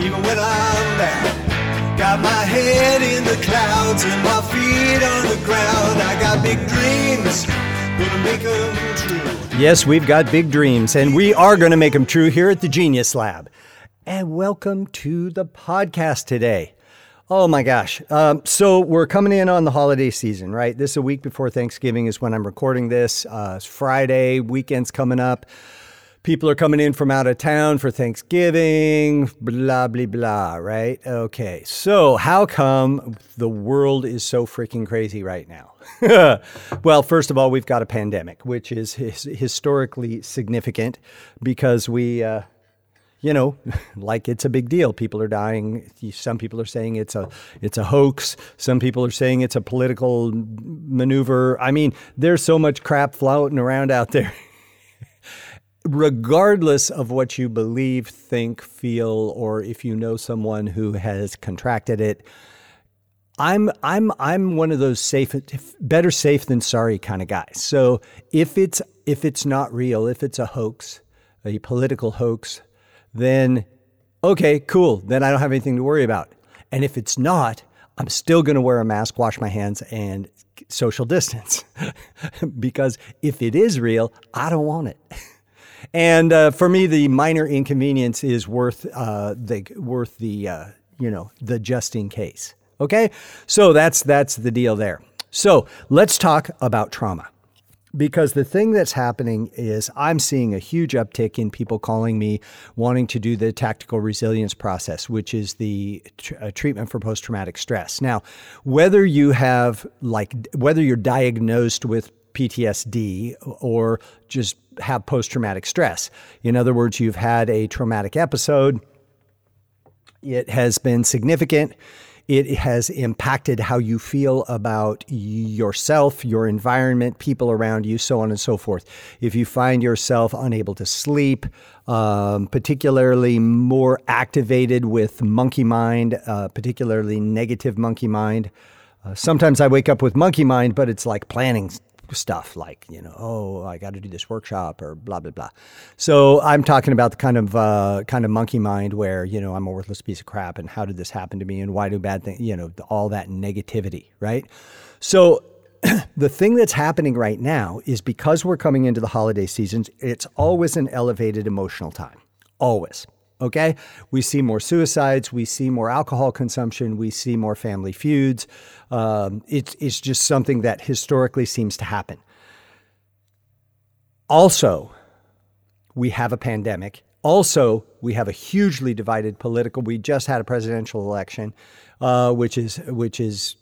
even when I'm down. Got my head in the clouds and my feet on the ground. I got big dreams. Yes, we've got big dreams, and we are going to make them true here at the Genius Lab. And welcome to the podcast today. Oh my gosh. Um, so we're coming in on the holiday season, right? This is a week before Thanksgiving, is when I'm recording this. Uh, it's Friday, weekend's coming up. People are coming in from out of town for Thanksgiving, blah, blah, blah, right? Okay. So, how come the world is so freaking crazy right now? well, first of all, we've got a pandemic, which is his- historically significant because we. Uh, you know, like it's a big deal. People are dying. Some people are saying it's a it's a hoax. Some people are saying it's a political maneuver. I mean, there's so much crap floating around out there. Regardless of what you believe, think, feel, or if you know someone who has contracted it, I'm I'm I'm one of those safe better safe than sorry kind of guys. So if it's if it's not real, if it's a hoax, a political hoax, then okay, cool. Then I don't have anything to worry about. And if it's not, I'm still going to wear a mask, wash my hands, and social distance. because if it is real, I don't want it. And uh, for me, the minor inconvenience is worth uh, the worth the uh, you know the just in case. Okay, so that's that's the deal there. So let's talk about trauma because the thing that's happening is I'm seeing a huge uptick in people calling me wanting to do the tactical resilience process, which is the tr- uh, treatment for post traumatic stress. Now, whether you have like whether you're diagnosed with PTSD or just have post traumatic stress, in other words, you've had a traumatic episode, it has been significant. It has impacted how you feel about yourself, your environment, people around you, so on and so forth. If you find yourself unable to sleep, um, particularly more activated with monkey mind, uh, particularly negative monkey mind, uh, sometimes I wake up with monkey mind, but it's like planning stuff like you know oh i got to do this workshop or blah blah blah. So i'm talking about the kind of uh, kind of monkey mind where you know i'm a worthless piece of crap and how did this happen to me and why do bad things you know all that negativity right? So the thing that's happening right now is because we're coming into the holiday seasons it's always an elevated emotional time. Always Okay. We see more suicides. We see more alcohol consumption. We see more family feuds. Um, it's, it's just something that historically seems to happen. Also, we have a pandemic. Also, we have a hugely divided political. We just had a presidential election, uh, which is which is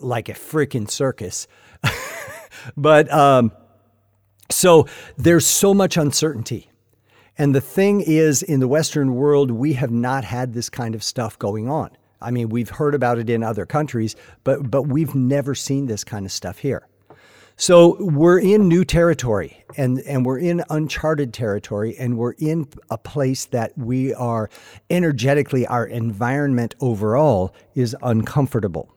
like a freaking circus. but um, so there's so much uncertainty and the thing is, in the Western world, we have not had this kind of stuff going on. I mean, we've heard about it in other countries, but, but we've never seen this kind of stuff here. So we're in new territory and, and we're in uncharted territory and we're in a place that we are energetically, our environment overall is uncomfortable.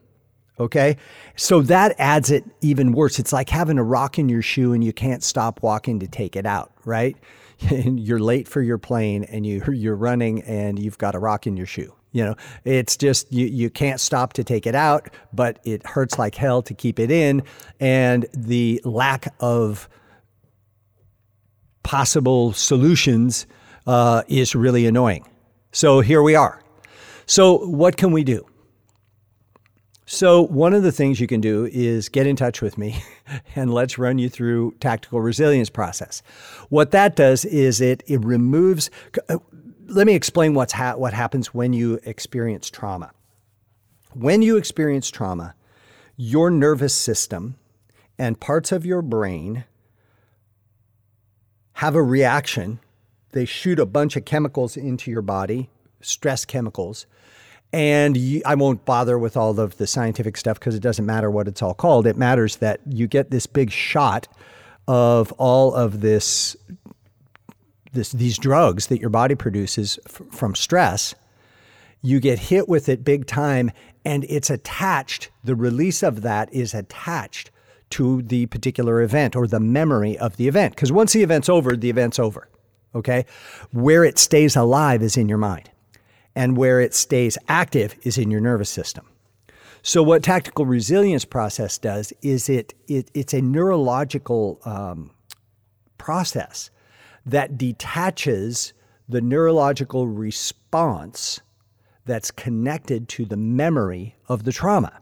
Okay. So that adds it even worse. It's like having a rock in your shoe and you can't stop walking to take it out, right? you're late for your plane and you you're running and you've got a rock in your shoe. You know, it's just you you can't stop to take it out, but it hurts like hell to keep it in, and the lack of possible solutions uh, is really annoying. So here we are. So what can we do? So, one of the things you can do is get in touch with me and let's run you through tactical resilience process. What that does is it, it removes, uh, let me explain what's ha- what happens when you experience trauma. When you experience trauma, your nervous system and parts of your brain have a reaction. They shoot a bunch of chemicals into your body, stress chemicals, and you, I won't bother with all of the scientific stuff because it doesn't matter what it's all called. It matters that you get this big shot of all of this, this these drugs that your body produces f- from stress. You get hit with it big time, and it's attached. The release of that is attached to the particular event or the memory of the event. Because once the event's over, the event's over. Okay, where it stays alive is in your mind. And where it stays active is in your nervous system. So, what tactical resilience process does is it, it it's a neurological um, process that detaches the neurological response that's connected to the memory of the trauma.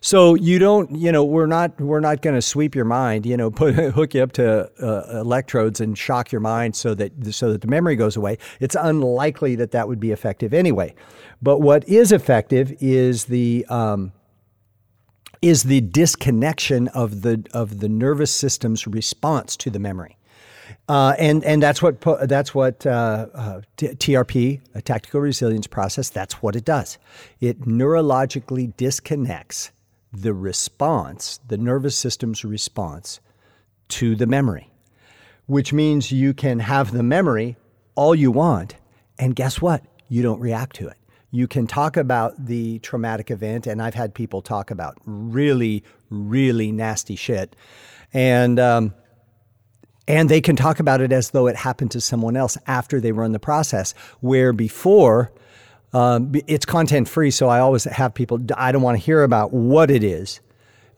So you don't, you know, we're not we're not going to sweep your mind, you know, put hook you up to uh, electrodes and shock your mind so that so that the memory goes away. It's unlikely that that would be effective anyway. But what is effective is the um, is the disconnection of the of the nervous system's response to the memory. Uh, and and that's what that's what uh, uh, TRP, a tactical resilience process. That's what it does. It neurologically disconnects the response, the nervous system's response to the memory, which means you can have the memory all you want, and guess what? You don't react to it. You can talk about the traumatic event, and I've had people talk about really, really nasty shit, and um, and they can talk about it as though it happened to someone else after they run the process, where before um, it's content free, so I always have people. I don't want to hear about what it is.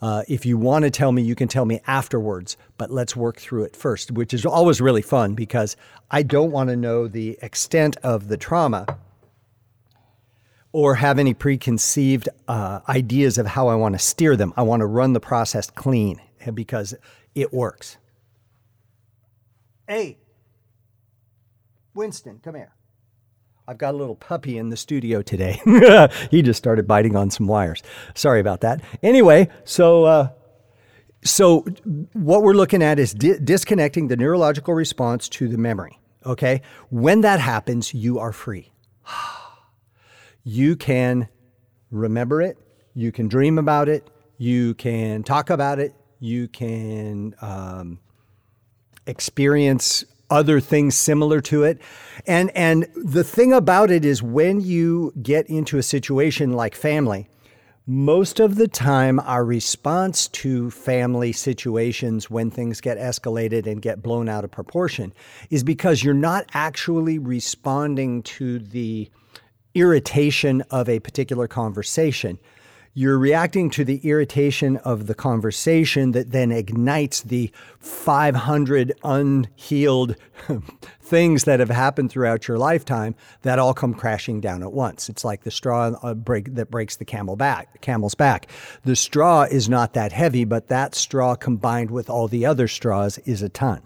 Uh, if you want to tell me, you can tell me afterwards, but let's work through it first, which is always really fun because I don't want to know the extent of the trauma or have any preconceived uh, ideas of how I want to steer them. I want to run the process clean because it works. Hey, Winston, come here. I've got a little puppy in the studio today. he just started biting on some wires. Sorry about that. Anyway, so uh, so what we're looking at is di- disconnecting the neurological response to the memory. Okay, when that happens, you are free. you can remember it. You can dream about it. You can talk about it. You can um, experience other things similar to it. And and the thing about it is when you get into a situation like family, most of the time our response to family situations when things get escalated and get blown out of proportion is because you're not actually responding to the irritation of a particular conversation you're reacting to the irritation of the conversation that then ignites the 500 unhealed things that have happened throughout your lifetime that all come crashing down at once. It's like the straw uh, break, that breaks the camel back, camel's back. The straw is not that heavy, but that straw combined with all the other straws is a ton,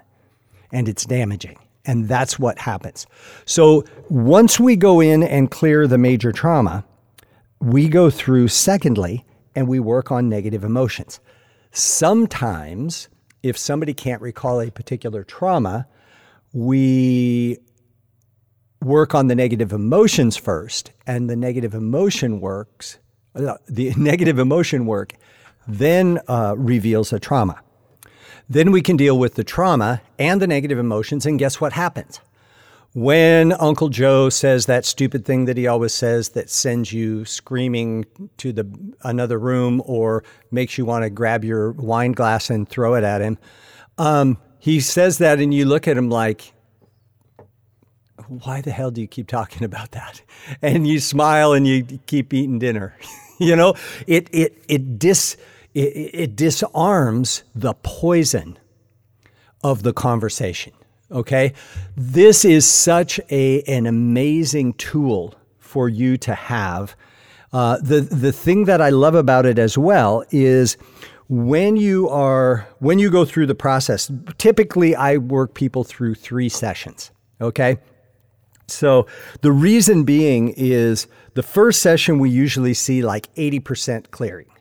and it's damaging. And that's what happens. So once we go in and clear the major trauma, we go through, secondly, and we work on negative emotions. Sometimes, if somebody can't recall a particular trauma, we work on the negative emotions first, and the negative emotion works, the negative emotion work then uh, reveals a trauma. Then we can deal with the trauma and the negative emotions, and guess what happens? When Uncle Joe says that stupid thing that he always says that sends you screaming to the another room or makes you want to grab your wine glass and throw it at him, um, he says that, and you look at him like, "Why the hell do you keep talking about that?" And you smile and you keep eating dinner. you know, it it it dis it, it disarms the poison of the conversation Okay. This is such a, an amazing tool for you to have. Uh, the, the thing that I love about it as well is when you are when you go through the process typically i work people through three sessions okay so the reason being is the first session we usually see like 80% clearing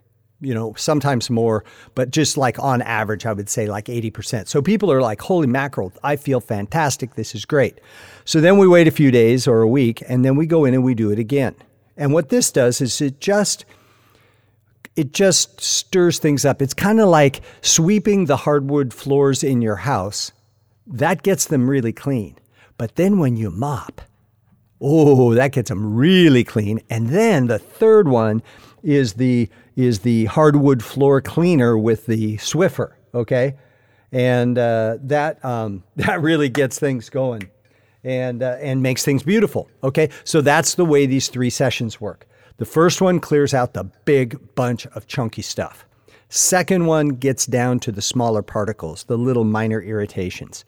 you know, sometimes more, but just like on average, I would say like 80%. So people are like, holy mackerel, I feel fantastic. This is great. So then we wait a few days or a week and then we go in and we do it again. And what this does is it just, it just stirs things up. It's kind of like sweeping the hardwood floors in your house. That gets them really clean. But then when you mop, oh, that gets them really clean. And then the third one is the is the hardwood floor cleaner with the Swiffer. Okay, and uh, that um, that really gets things going. and uh, and makes things beautiful. Okay, so that's the way these three sessions work. The first one clears out the big bunch of chunky stuff. Second one gets down to the smaller particles, the little minor irritations.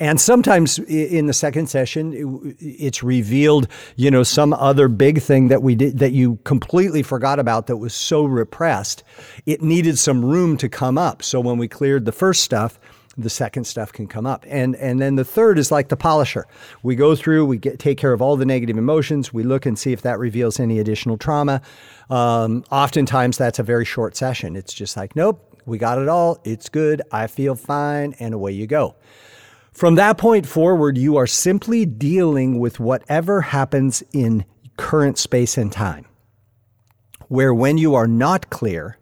And sometimes in the second session, it's revealed, you know, some other big thing that we did that you completely forgot about that was so repressed. It needed some room to come up. So when we cleared the first stuff, the second stuff can come up. And and then the third is like the polisher. We go through, we get take care of all the negative emotions. We look and see if that reveals any additional trauma. Um, oftentimes, that's a very short session. It's just like, nope, we got it all. It's good. I feel fine, and away you go. From that point forward, you are simply dealing with whatever happens in current space and time. Where when you are not clear,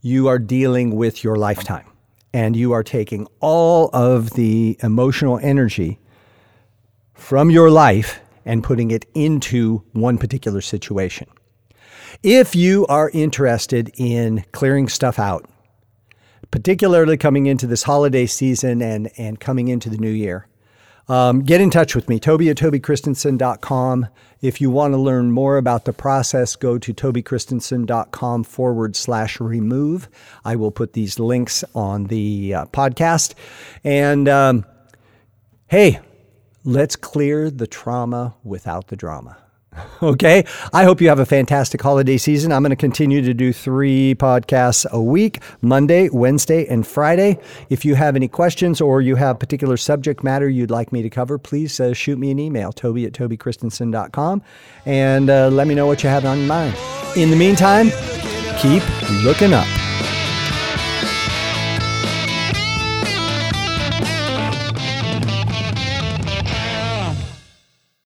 you are dealing with your lifetime and you are taking all of the emotional energy from your life and putting it into one particular situation. If you are interested in clearing stuff out, particularly coming into this holiday season and, and coming into the new year, um, get in touch with me, Toby at TobyChristensen.com. If you want to learn more about the process, go to TobyChristensen.com forward slash remove. I will put these links on the uh, podcast. And um, hey, let's clear the trauma without the drama. Okay. I hope you have a fantastic holiday season. I'm going to continue to do three podcasts a week Monday, Wednesday, and Friday. If you have any questions or you have particular subject matter you'd like me to cover, please uh, shoot me an email, toby at tobychristensen.com, and uh, let me know what you have on your mind. In the meantime, keep looking up.